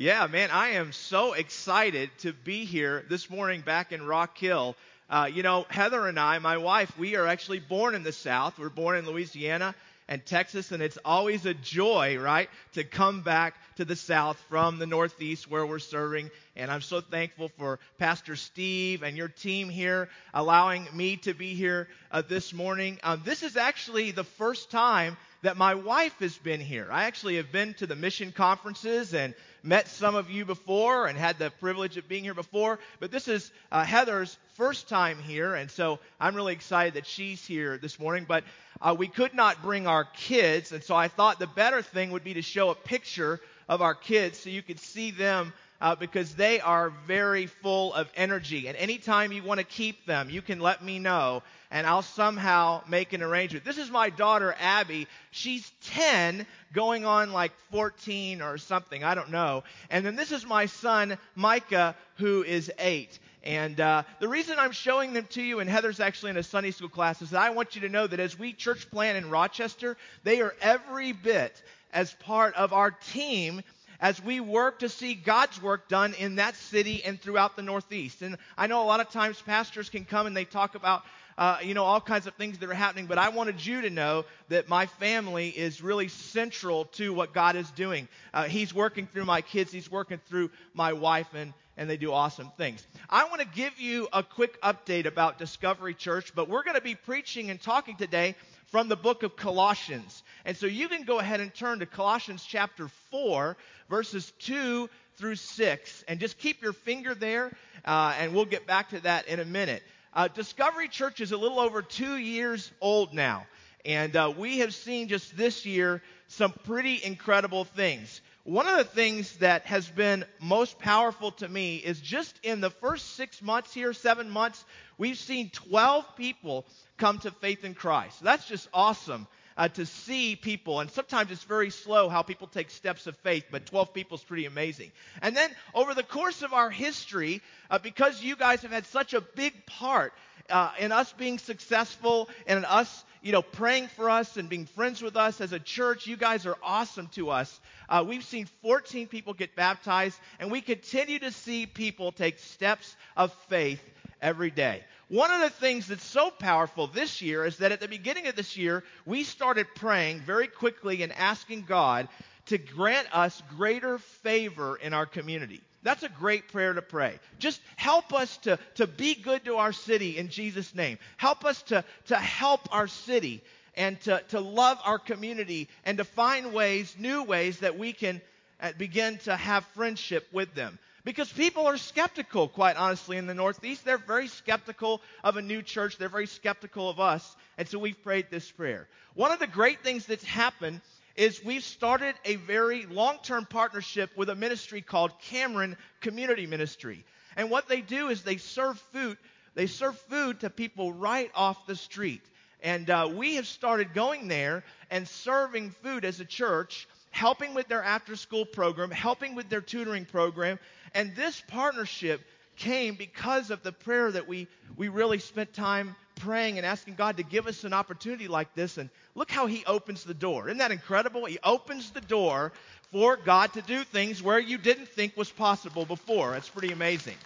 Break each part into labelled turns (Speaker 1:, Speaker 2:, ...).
Speaker 1: Yeah, man, I am so excited to be here this morning back in Rock Hill. Uh, you know, Heather and I, my wife, we are actually born in the South. We're born in Louisiana and Texas, and it's always a joy, right, to come back to the South from the Northeast where we're serving. And I'm so thankful for Pastor Steve and your team here allowing me to be here uh, this morning. Um, this is actually the first time that my wife has been here. I actually have been to the mission conferences and met some of you before and had the privilege of being here before, but this is uh, Heather's first time here, and so I'm really excited that she's here this morning. But uh, we could not bring our kids, and so I thought the better thing would be to show a picture of our kids so you could see them uh, because they are very full of energy. And anytime you want to keep them, you can let me know, and I'll somehow make an arrangement. This is my daughter, Abby. She's 10, going on like 14 or something. I don't know. And then this is my son, Micah, who is 8. And uh, the reason I'm showing them to you, and Heather's actually in a Sunday school class, is that I want you to know that as we church plan in Rochester, they are every bit as part of our team as we work to see God's work done in that city and throughout the Northeast. And I know a lot of times pastors can come and they talk about uh, you know, all kinds of things that are happening, but I wanted you to know that my family is really central to what God is doing. Uh, he's working through my kids, He's working through my wife, and, and they do awesome things. I want to give you a quick update about Discovery Church, but we're going to be preaching and talking today from the book of Colossians. And so you can go ahead and turn to Colossians chapter 4, verses 2 through 6, and just keep your finger there, uh, and we'll get back to that in a minute. Uh, Discovery Church is a little over two years old now, and uh, we have seen just this year some pretty incredible things. One of the things that has been most powerful to me is just in the first six months here, seven months, we've seen 12 people come to faith in Christ. That's just awesome uh, to see people. And sometimes it's very slow how people take steps of faith, but 12 people is pretty amazing. And then over the course of our history, uh, because you guys have had such a big part uh, in us being successful and us, you know, praying for us and being friends with us as a church, you guys are awesome to us. Uh, we've seen 14 people get baptized, and we continue to see people take steps of faith every day. One of the things that's so powerful this year is that at the beginning of this year, we started praying very quickly and asking God to grant us greater favor in our community. That's a great prayer to pray. Just help us to, to be good to our city in Jesus' name. Help us to, to help our city and to, to love our community and to find ways, new ways that we can uh, begin to have friendship with them. Because people are skeptical, quite honestly, in the Northeast. They're very skeptical of a new church. They're very skeptical of us. And so we've prayed this prayer. One of the great things that's happened is we've started a very long term partnership with a ministry called Cameron Community Ministry. And what they do is they serve food. They serve food to people right off the street. And uh, we have started going there and serving food as a church helping with their after school program, helping with their tutoring program. And this partnership came because of the prayer that we, we really spent time praying and asking God to give us an opportunity like this. And look how He opens the door. Isn't that incredible? He opens the door for God to do things where you didn't think was possible before. It's pretty amazing.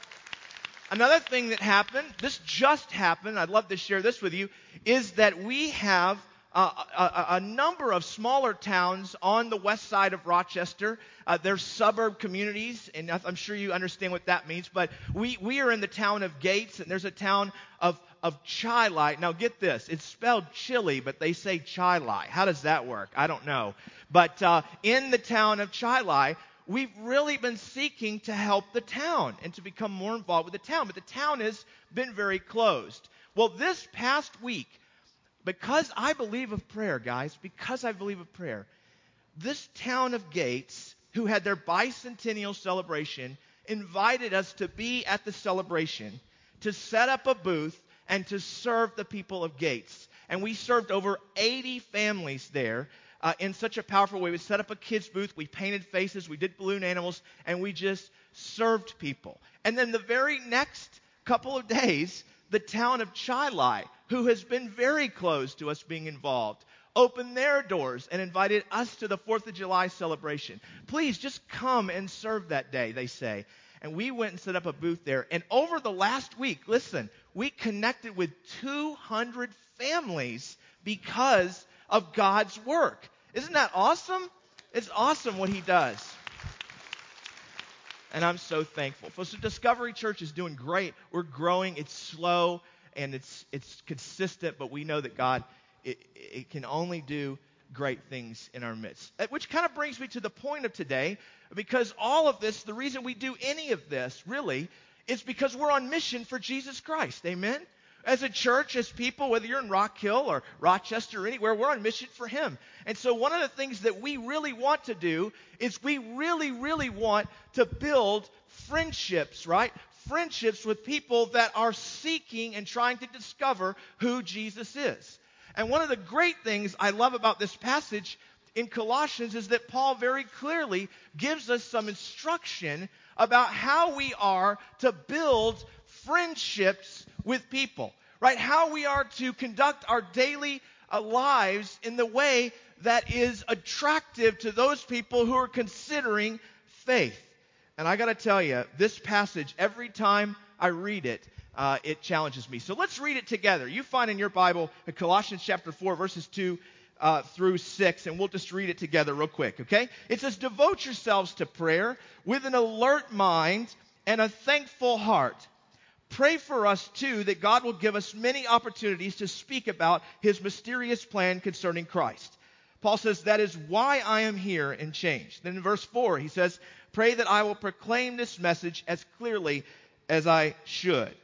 Speaker 1: Another thing that happened, this just happened, I'd love to share this with you, is that we have a, a, number of smaller towns on the west side of Rochester. Uh, they're suburb communities, and I'm sure you understand what that means. But we, we are in the town of Gates, and there's a town of, of Chili. Now, get this it's spelled chili, but they say Chili. How does that work? I don't know. But uh, in the town of Chili, we've really been seeking to help the town and to become more involved with the town. But the town has been very closed. Well, this past week, because I believe of prayer, guys, because I believe of prayer, this town of Gates, who had their bicentennial celebration, invited us to be at the celebration, to set up a booth, and to serve the people of Gates. And we served over 80 families there uh, in such a powerful way. We set up a kids' booth, we painted faces, we did balloon animals, and we just served people. And then the very next couple of days, the town of Chili, who has been very close to us being involved, opened their doors and invited us to the 4th of July celebration. Please just come and serve that day, they say. And we went and set up a booth there. And over the last week, listen, we connected with 200 families because of God's work. Isn't that awesome? It's awesome what He does. And I'm so thankful. So Discovery Church is doing great. We're growing. It's slow and it's it's consistent, but we know that God it, it can only do great things in our midst. Uh, which kind of brings me to the point of today, because all of this, the reason we do any of this really, is because we're on mission for Jesus Christ. Amen? As a church, as people, whether you're in Rock Hill or Rochester or anywhere, we're on mission for Him. And so, one of the things that we really want to do is we really, really want to build friendships, right? Friendships with people that are seeking and trying to discover who Jesus is. And one of the great things I love about this passage in Colossians is that Paul very clearly gives us some instruction about how we are to build friendships with people, right? How we are to conduct our daily uh, lives in the way that is attractive to those people who are considering faith. And I got to tell you, this passage, every time I read it, uh, it challenges me. So let's read it together. You find in your Bible Colossians chapter 4, verses 2 uh, through 6, and we'll just read it together real quick, okay? It says, Devote yourselves to prayer with an alert mind and a thankful heart. Pray for us, too, that God will give us many opportunities to speak about his mysterious plan concerning Christ. Paul says, That is why I am here and changed. Then in verse 4, he says, Pray that I will proclaim this message as clearly as I should.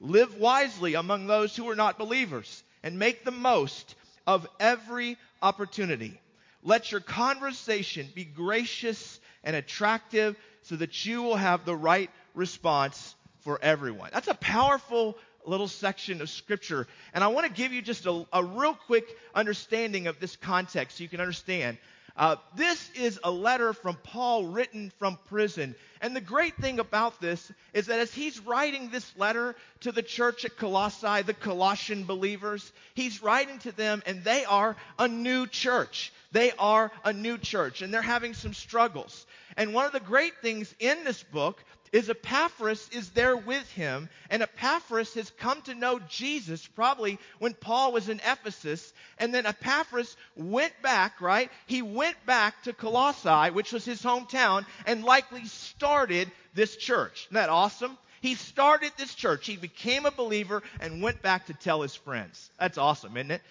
Speaker 1: Live wisely among those who are not believers and make the most of every opportunity. Let your conversation be gracious and attractive so that you will have the right response for everyone. That's a powerful little section of scripture. And I want to give you just a, a real quick understanding of this context so you can understand. Uh, this is a letter from Paul written from prison. And the great thing about this is that as he's writing this letter to the church at Colossae, the Colossian believers, he's writing to them and they are a new church. They are a new church and they're having some struggles. And one of the great things in this book is Epaphras is there with him, and Epaphras has come to know Jesus probably when Paul was in Ephesus, and then Epaphras went back, right? He went back to Colossae, which was his hometown, and likely started this church. Isn't that awesome? He started this church. He became a believer and went back to tell his friends. That's awesome, isn't it?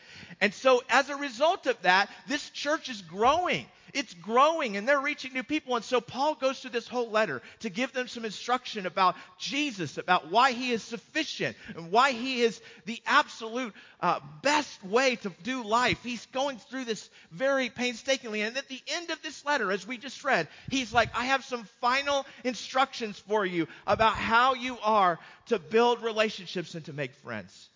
Speaker 1: And so, as a result of that, this church is growing. It's growing and they're reaching new people. And so Paul goes through this whole letter to give them some instruction about Jesus, about why he is sufficient and why he is the absolute uh, best way to do life. He's going through this very painstakingly. And at the end of this letter, as we just read, he's like, I have some final instructions for you about how you are to build relationships and to make friends.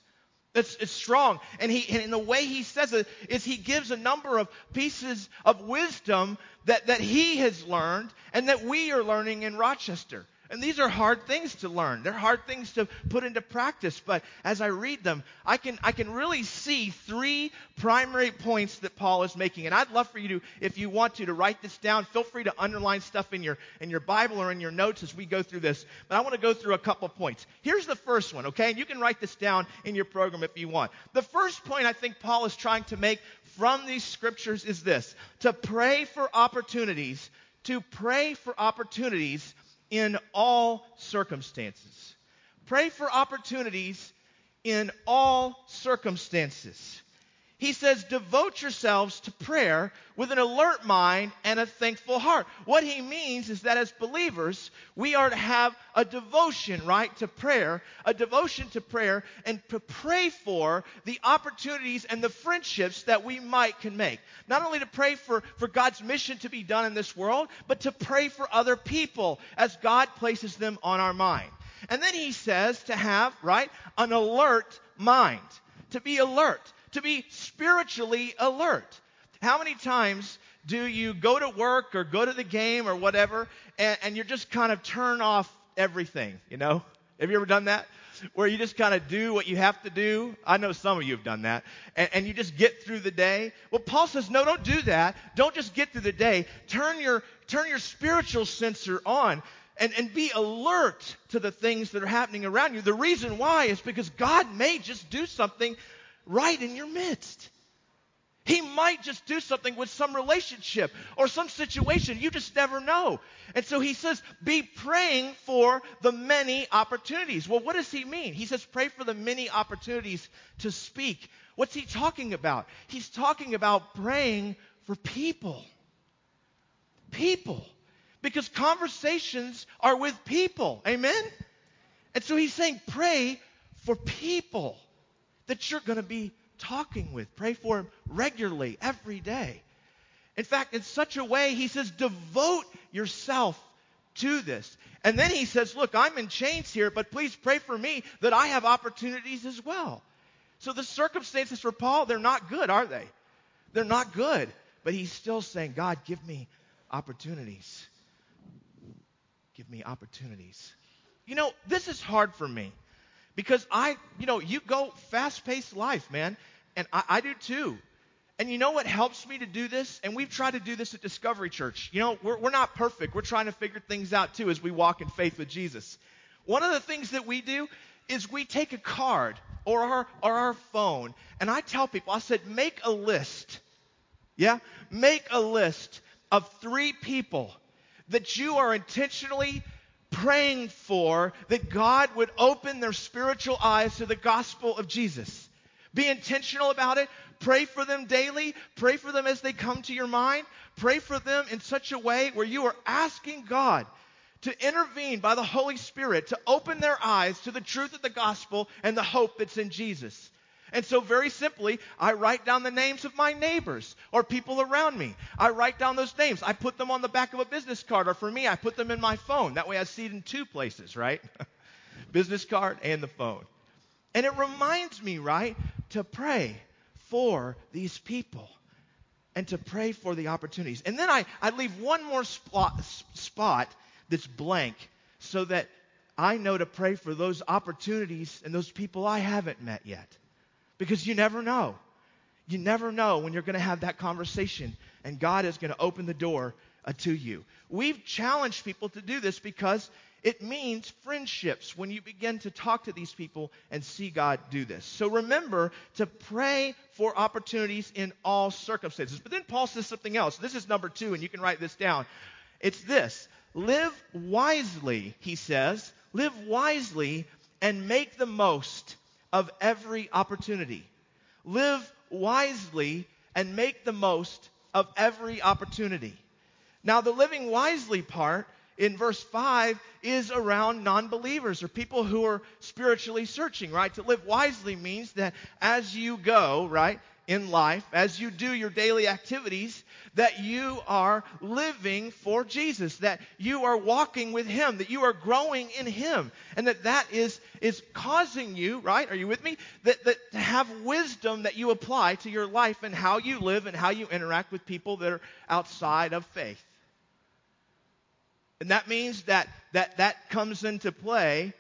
Speaker 1: It's, it's strong. And, he, and the way he says it is he gives a number of pieces of wisdom that, that he has learned and that we are learning in Rochester. And these are hard things to learn. They're hard things to put into practice. But as I read them, I can, I can really see three primary points that Paul is making. And I'd love for you to, if you want to, to write this down. Feel free to underline stuff in your, in your Bible or in your notes as we go through this. But I want to go through a couple points. Here's the first one, okay? And you can write this down in your program if you want. The first point I think Paul is trying to make from these scriptures is this to pray for opportunities, to pray for opportunities in all circumstances. Pray for opportunities in all circumstances. He says, devote yourselves to prayer with an alert mind and a thankful heart. What he means is that as believers, we are to have a devotion, right, to prayer, a devotion to prayer, and to pray for the opportunities and the friendships that we might can make. Not only to pray for, for God's mission to be done in this world, but to pray for other people as God places them on our mind. And then he says to have, right, an alert mind, to be alert to be spiritually alert. How many times do you go to work or go to the game or whatever and, and you just kind of turn off everything, you know? Have you ever done that? Where you just kind of do what you have to do. I know some of you have done that. And, and, you just get through the day. Well, Paul says, no, don't do that. Don't just get through the day. Turn your, turn your spiritual sensor on and, and be alert to the things that are happening around you. The reason why is because God may just do something right in your midst. He might just do something with some relationship or some situation. You just never know. And so he says, be praying for the many opportunities. Well, what does he mean? He says, pray for the many opportunities to speak. What's he talking about? He's talking about praying for people. People. Because conversations are with people. Amen? And so he's saying, pray for people that you're going to be talking with. Pray for him regularly, every day. In fact, in such a way, he says, devote yourself to this. And then he says, Look, I'm in chains here, but please pray for me that I have opportunities as well. So the circumstances for Paul, they're not good, are they? They're not good. But he's still saying, God, give me opportunities. Give me opportunities. You know, this is hard for me because I, you know, you go fast paced life, man. And I, I, do too. And you know what helps me to do this? And we've tried to do this at Discovery Church. You know, we're, we're not perfect. We're trying to figure things out too as we walk in faith with Jesus. One of the things that we do is we take a card or our, or our phone, and I tell people, I said, make a list. Yeah? Make a list of three people that you are intentionally praying for that God would open their spiritual eyes to the gospel of Jesus. Be intentional about it. Pray for them daily. Pray for them as they come to your mind. Pray for them in such a way where you are asking God to intervene by the Holy Spirit to open their eyes to the truth of the gospel and the hope that's in Jesus. And so, very simply, I write down the names of my neighbors or people around me. I write down those names. I put them on the back of a business card, or for me, I put them in my phone. That way, I see it in two places, right? business card and the phone. And it reminds me, right, to pray for these people and to pray for the opportunities. And then I, I leave one more spot, spot that's blank so that I know to pray for those opportunities and those people I haven't met yet because you never know. You never know when you're going to have that conversation and God is going to open the door uh, to you. We've challenged people to do this because it means friendships when you begin to talk to these people and see God do this. So remember to pray for opportunities in all circumstances. But then Paul says something else. This is number two, and you can write this down. It's this live wisely, he says. Live wisely and make the most of every opportunity. Live wisely and make the most of every opportunity. Now, the living wisely part in verse 5 is around non believers or people who are spiritually searching, right? To live wisely means that as you go, right, in life, as you do your daily activities, that you are living for Jesus, that you are walking with Him, that you are growing in Him, and that that is, is causing you, right? Are you with me? That, that to have wisdom that you apply to your life and how you live and how you interact with people that are outside of faith. And that means that that, that comes into play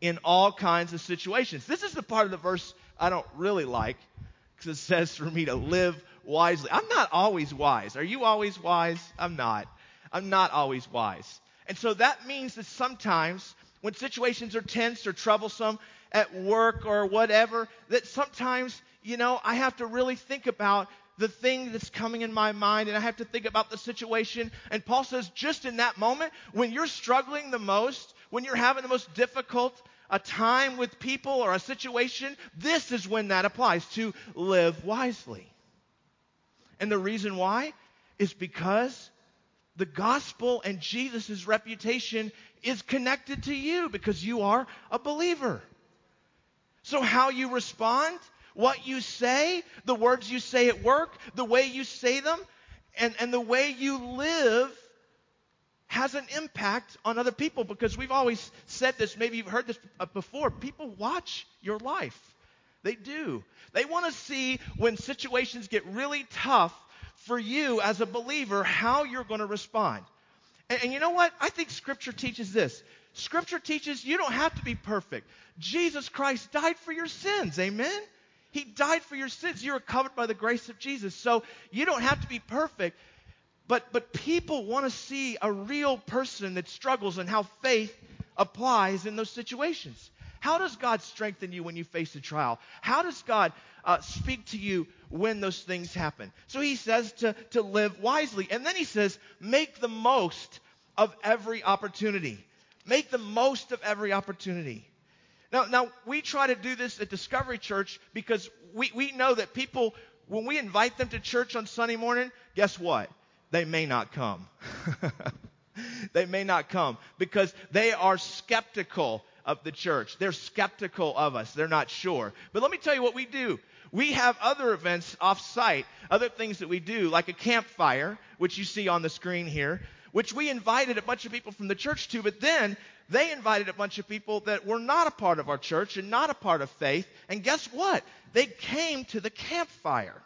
Speaker 1: in all kinds of situations. This is the part of the verse I don't really like it says for me to live wisely. I'm not always wise. Are you always wise? I'm not. I'm not always wise. And so that means that sometimes when situations are tense or troublesome at work or whatever, that sometimes, you know, I have to really think about the thing that's coming in my mind and I have to think about the situation. And Paul says, just in that moment, when you're struggling the most, when you're having the most difficult a time with people or a situation, this is when that applies to live wisely. And the reason why is because the gospel and Jesus' reputation is connected to you because you are a believer. So, how you respond what you say, the words you say at work, the way you say them, and, and the way you live has an impact on other people because we've always said this, maybe you've heard this uh, before. People watch your life. They do. They want to see when situations get really tough for you as a believer how you're going to respond. And, and you know what? I think Scripture teaches this. Scripture teaches you don't have to be perfect. Jesus Christ died for your sins. Amen? He died for your sins. You are covered by the grace of Jesus. So you don't have to be perfect. But, but people want to see a real person that struggles and how faith applies in those situations. How does God strengthen you when you face a trial? How does God uh, speak to you when those things happen? So he says to, to live wisely. And then he says, make the most of every opportunity. Make the most of every opportunity. Now, now we try to do this at Discovery Church because we, we know that people, when we invite them to church on Sunday morning, guess what? They may not come. they may not come because they are skeptical of the church. They're skeptical of us. They're not sure. But let me tell you what we do. We have other events off site, other things that we do, like a campfire, which you see on the screen here, which we invited a bunch of people from the church to, but then they invited a bunch of people that were not a part of our church and not a part of faith. And guess what? They came to the campfire.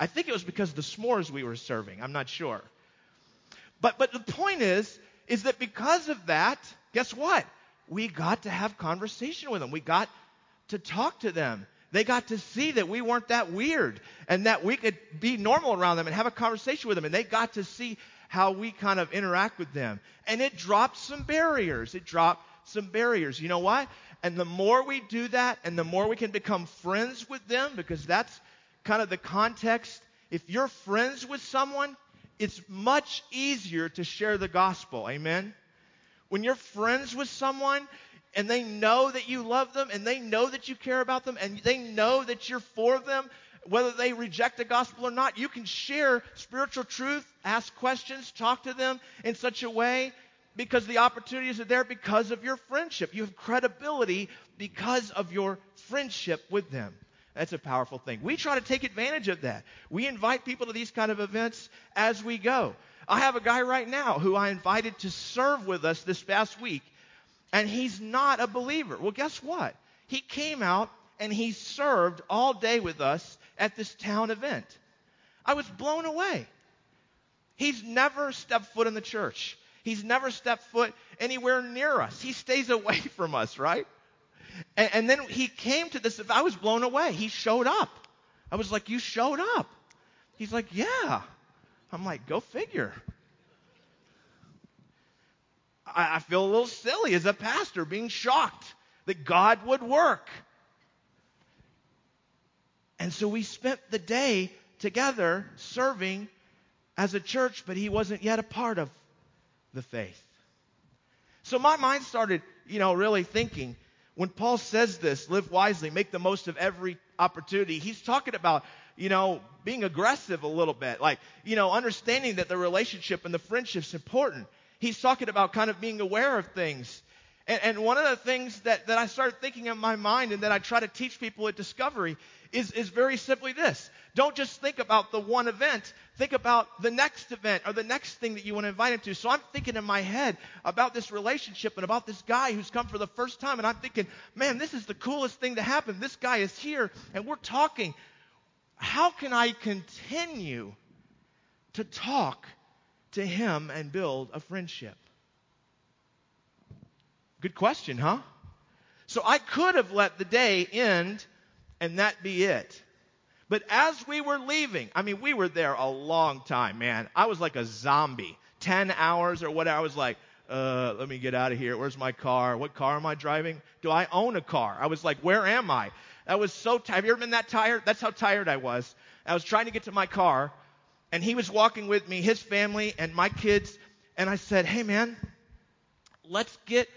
Speaker 1: I think it was because of the s'mores we were serving. I'm not sure. But, but the point is, is that because of that, guess what? We got to have conversation with them. We got to talk to them. They got to see that we weren't that weird and that we could be normal around them and have a conversation with them. And they got to see how we kind of interact with them. And it dropped some barriers. It dropped some barriers. You know why? And the more we do that and the more we can become friends with them, because that's kind of the context. If you're friends with someone, it's much easier to share the gospel. Amen? When you're friends with someone and they know that you love them and they know that you care about them and they know that you're for them, whether they reject the gospel or not, you can share spiritual truth, ask questions, talk to them in such a way because the opportunities are there because of your friendship. You have credibility because of your friendship with them. That's a powerful thing. We try to take advantage of that. We invite people to these kind of events as we go. I have a guy right now who I invited to serve with us this past week, and he's not a believer. Well, guess what? He came out and he served all day with us at this town event. I was blown away. He's never stepped foot in the church. He's never stepped foot anywhere near us. He stays away from us, right? And, and then he came to this. I was blown away. He showed up. I was like, You showed up. He's like, Yeah. I'm like, Go figure. I, I feel a little silly as a pastor being shocked that God would work. And so we spent the day together serving as a church, but he wasn't yet a part of the faith. So my mind started, you know, really thinking when Paul says this, live wisely, make the most of every opportunity, he's talking about, you know, being aggressive a little bit, like, you know, understanding that the relationship and the friendship's important. He's talking about kind of being aware of things. And, and one of the things that, that I started thinking in my mind and that I try to teach people at Discovery is, is very simply this. Don't just think about the one event. Think about the next event or the next thing that you want to invite him to. So I'm thinking in my head about this relationship and about this guy who's come for the first time. And I'm thinking, man, this is the coolest thing to happen. This guy is here and we're talking. How can I continue to talk to him and build a friendship? Good question, huh? So I could have let the day end and that be it. But as we were leaving, I mean, we were there a long time, man. I was like a zombie. 10 hours or whatever. I was like, uh, let me get out of here. Where's my car? What car am I driving? Do I own a car? I was like, where am I? I was so tired. Have you ever been that tired? That's how tired I was. I was trying to get to my car, and he was walking with me, his family, and my kids. And I said, hey, man, let's get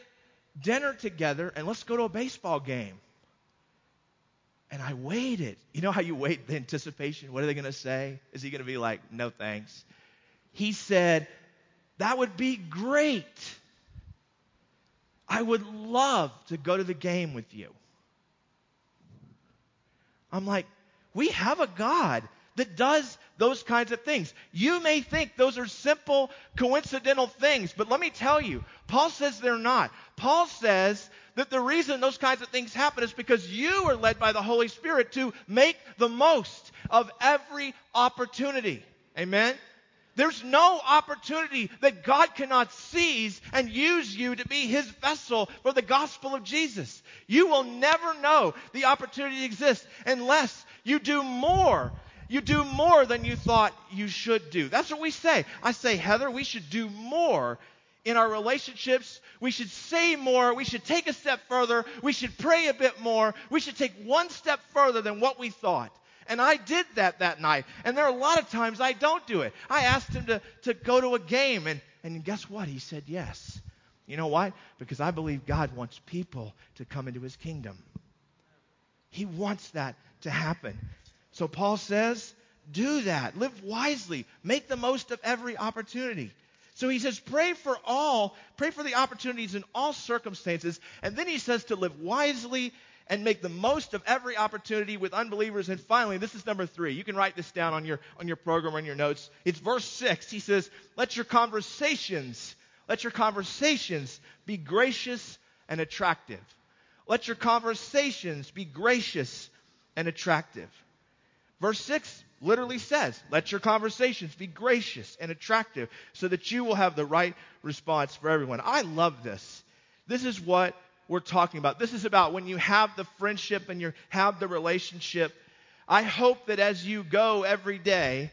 Speaker 1: dinner together and let's go to a baseball game. And I waited. You know how you wait the anticipation? What are they going to say? Is he going to be like, no thanks? He said, that would be great. I would love to go to the game with you. I'm like, we have a God that does those kinds of things. You may think those are simple, coincidental things, but let me tell you, Paul says they're not. Paul says that the reason those kinds of things happen is because you are led by the Holy Spirit to make the most of every opportunity. Amen? There's no opportunity that God cannot seize and use you to be his vessel for the gospel of Jesus. You will never know the opportunity exists unless you do more. You do more than you thought you should do. That's what we say. I say, Heather, we should do more in our relationships. We should say more. We should take a step further. We should pray a bit more. We should take one step further than what we thought. And I did that that night. And there are a lot of times I don't do it. I asked him to, to go to a game, and, and guess what? He said yes. You know why? Because I believe God wants people to come into his kingdom. He wants that to happen. So Paul says, do that. Live wisely. Make the most of every opportunity. So he says, pray for all, pray for the opportunities in all circumstances. And then he says to live wisely and make the most of every opportunity with unbelievers. And finally, this is number three. You can write this down on your, on your program or in your notes. It's verse six. He says, let your conversations, let your conversations be gracious and attractive. Let your conversations be gracious and attractive. Verse 6 literally says, Let your conversations be gracious and attractive so that you will have the right response for everyone. I love this. This is what we're talking about. This is about when you have the friendship and you have the relationship. I hope that as you go every day,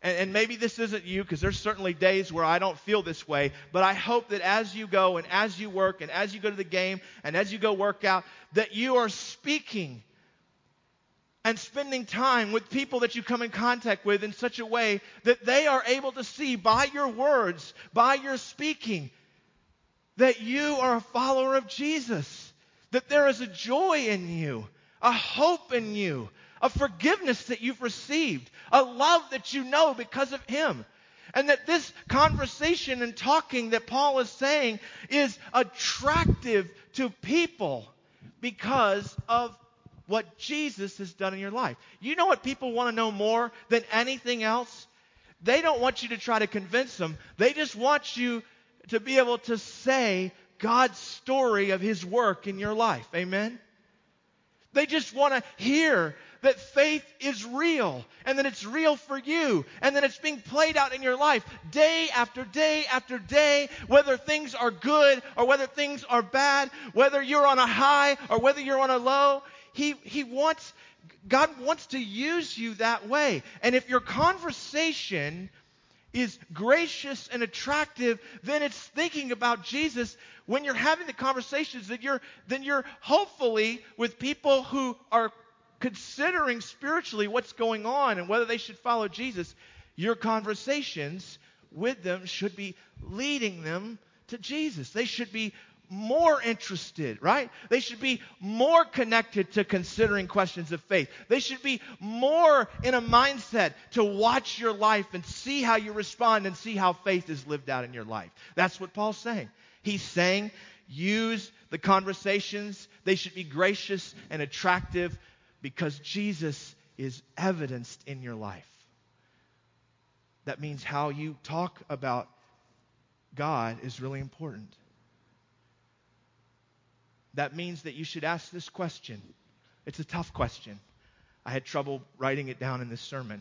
Speaker 1: and, and maybe this isn't you because there's certainly days where I don't feel this way, but I hope that as you go and as you work and as you go to the game and as you go work out, that you are speaking and spending time with people that you come in contact with in such a way that they are able to see by your words, by your speaking, that you are a follower of Jesus, that there is a joy in you, a hope in you, a forgiveness that you've received, a love that you know because of Him. And that this conversation and talking that Paul is saying is attractive to people because of what Jesus has done in your life. You know what people want to know more than anything else? They don't want you to try to convince them. They just want you to be able to say God's story of His work in your life. Amen? They just want to hear that faith is real and that it's real for you and that it's being played out in your life day after day after day, whether things are good or whether things are bad, whether you're on a high or whether you're on a low. He, he wants, God wants to use you that way. And if your conversation is gracious and attractive, then it's thinking about Jesus. When you're having the conversations, that you're, then you're hopefully with people who are considering spiritually what's going on and whether they should follow Jesus. Your conversations with them should be leading them to Jesus. They should be more interested, right? They should be more connected to considering questions of faith. They should be more in a mindset to watch your life and see how you respond and see how faith is lived out in your life. That's what Paul's saying. He's saying use the conversations, they should be gracious and attractive because Jesus is evidenced in your life. That means how you talk about God is really important that means that you should ask this question. It's a tough question. I had trouble writing it down in this sermon.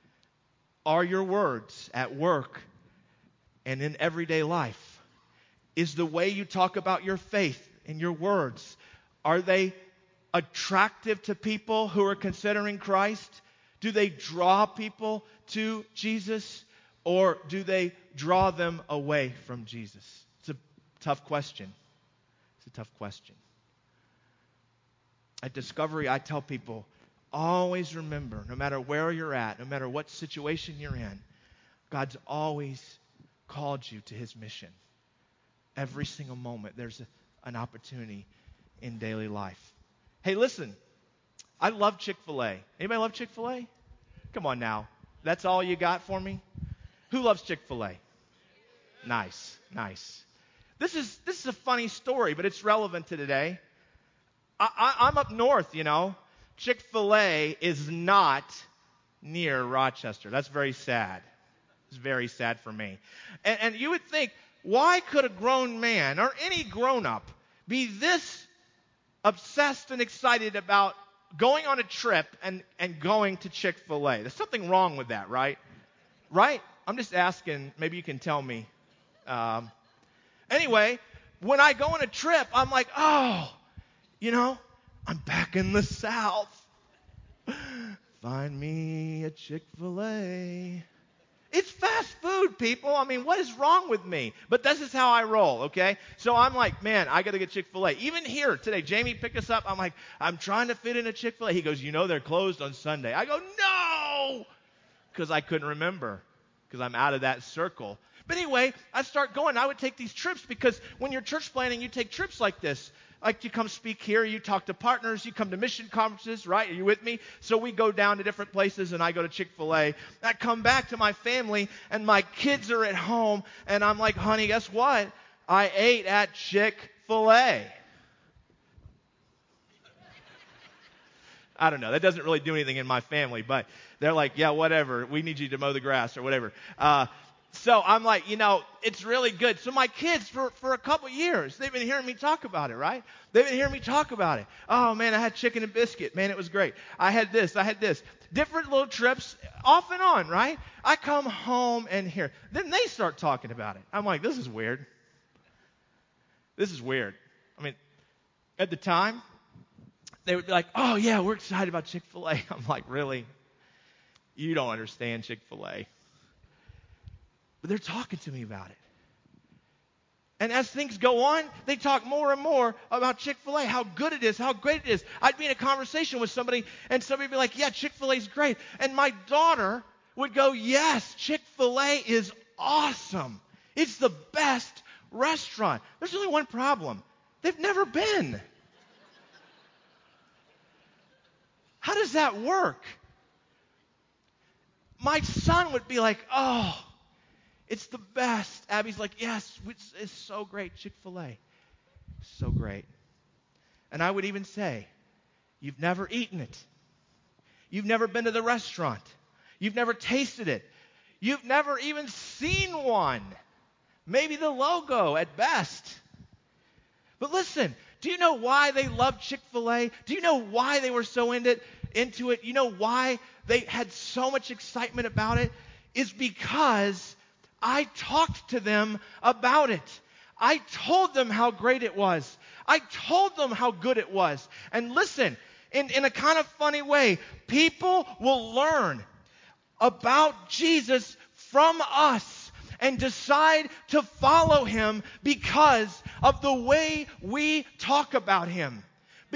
Speaker 1: Are your words at work and in everyday life? Is the way you talk about your faith and your words, are they attractive to people who are considering Christ? Do they draw people to Jesus or do they draw them away from Jesus? It's a tough question. It's a tough question. At Discovery, I tell people always remember, no matter where you're at, no matter what situation you're in, God's always called you to his mission. Every single moment, there's a, an opportunity in daily life. Hey, listen, I love Chick fil A. Anybody love Chick fil A? Come on now. That's all you got for me? Who loves Chick fil A? Nice, nice. This is, this is a funny story, but it's relevant to today. I, am up north, you know. Chick fil A is not near Rochester. That's very sad. It's very sad for me. And, and you would think, why could a grown man or any grown up be this obsessed and excited about going on a trip and, and going to Chick fil A? There's something wrong with that, right? Right? I'm just asking. Maybe you can tell me. Um, anyway, when I go on a trip, I'm like, oh, you know, I'm back in the South. Find me a Chick fil A. It's fast food, people. I mean, what is wrong with me? But this is how I roll, okay? So I'm like, man, I got to get Chick fil A. Even here today, Jamie picked us up. I'm like, I'm trying to fit in a Chick fil A. He goes, you know, they're closed on Sunday. I go, no! Because I couldn't remember, because I'm out of that circle. But anyway, I start going. I would take these trips because when you're church planning, you take trips like this. Like you come speak here, you talk to partners, you come to mission conferences, right? Are you with me? So we go down to different places and I go to Chick fil A. I come back to my family and my kids are at home and I'm like, honey, guess what? I ate at Chick fil A. I don't know. That doesn't really do anything in my family, but they're like, yeah, whatever. We need you to mow the grass or whatever. Uh, so I'm like, you know, it's really good. So my kids, for, for a couple years, they've been hearing me talk about it, right? They've been hearing me talk about it. Oh man, I had chicken and biscuit. Man, it was great. I had this, I had this. Different little trips, off and on, right? I come home and here. Then they start talking about it. I'm like, this is weird. This is weird. I mean, at the time, they would be like, oh yeah, we're excited about Chick fil A. I'm like, really? You don't understand Chick fil A. But they're talking to me about it. And as things go on, they talk more and more about Chick fil A, how good it is, how great it is. I'd be in a conversation with somebody, and somebody would be like, Yeah, Chick fil A is great. And my daughter would go, Yes, Chick fil A is awesome. It's the best restaurant. There's only one problem they've never been. How does that work? My son would be like, Oh, it's the best. Abby's like, yes, it's, it's so great. Chick fil A. So great. And I would even say, you've never eaten it. You've never been to the restaurant. You've never tasted it. You've never even seen one. Maybe the logo at best. But listen, do you know why they loved Chick fil A? Do you know why they were so into it? Into it? You know why they had so much excitement about it? Is because I talked to them about it. I told them how great it was. I told them how good it was. And listen, in, in a kind of funny way, people will learn about Jesus from us and decide to follow him because of the way we talk about him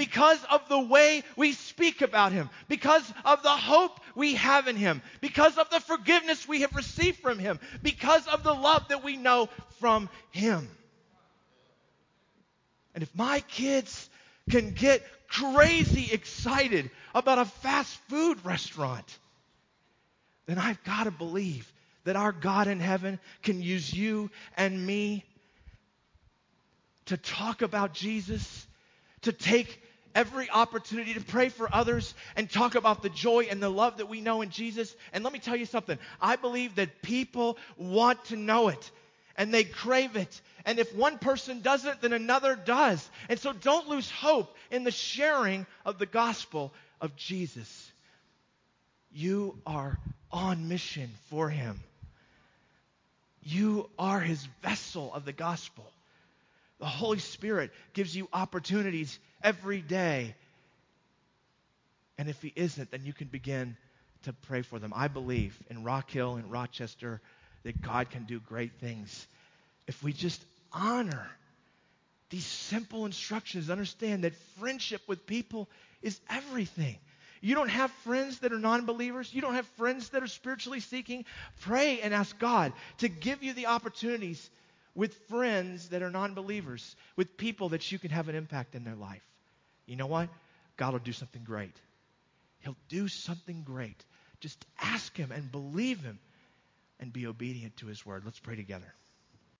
Speaker 1: because of the way we speak about him, because of the hope we have in him, because of the forgiveness we have received from him, because of the love that we know from him. And if my kids can get crazy excited about a fast food restaurant, then I've got to believe that our God in heaven can use you and me to talk about Jesus to take every opportunity to pray for others and talk about the joy and the love that we know in Jesus. And let me tell you something I believe that people want to know it and they crave it. And if one person doesn't, then another does. And so don't lose hope in the sharing of the gospel of Jesus. You are on mission for him. You are his vessel of the gospel. The Holy Spirit gives you opportunities every day. And if He isn't, then you can begin to pray for them. I believe in Rock Hill and Rochester that God can do great things if we just honor these simple instructions. Understand that friendship with people is everything. You don't have friends that are non believers. You don't have friends that are spiritually seeking. Pray and ask God to give you the opportunities with friends that are non believers, with people that you can have an impact in their life. You know what? God will do something great. He'll do something great. Just ask Him and believe Him and be obedient to His word. Let's pray together.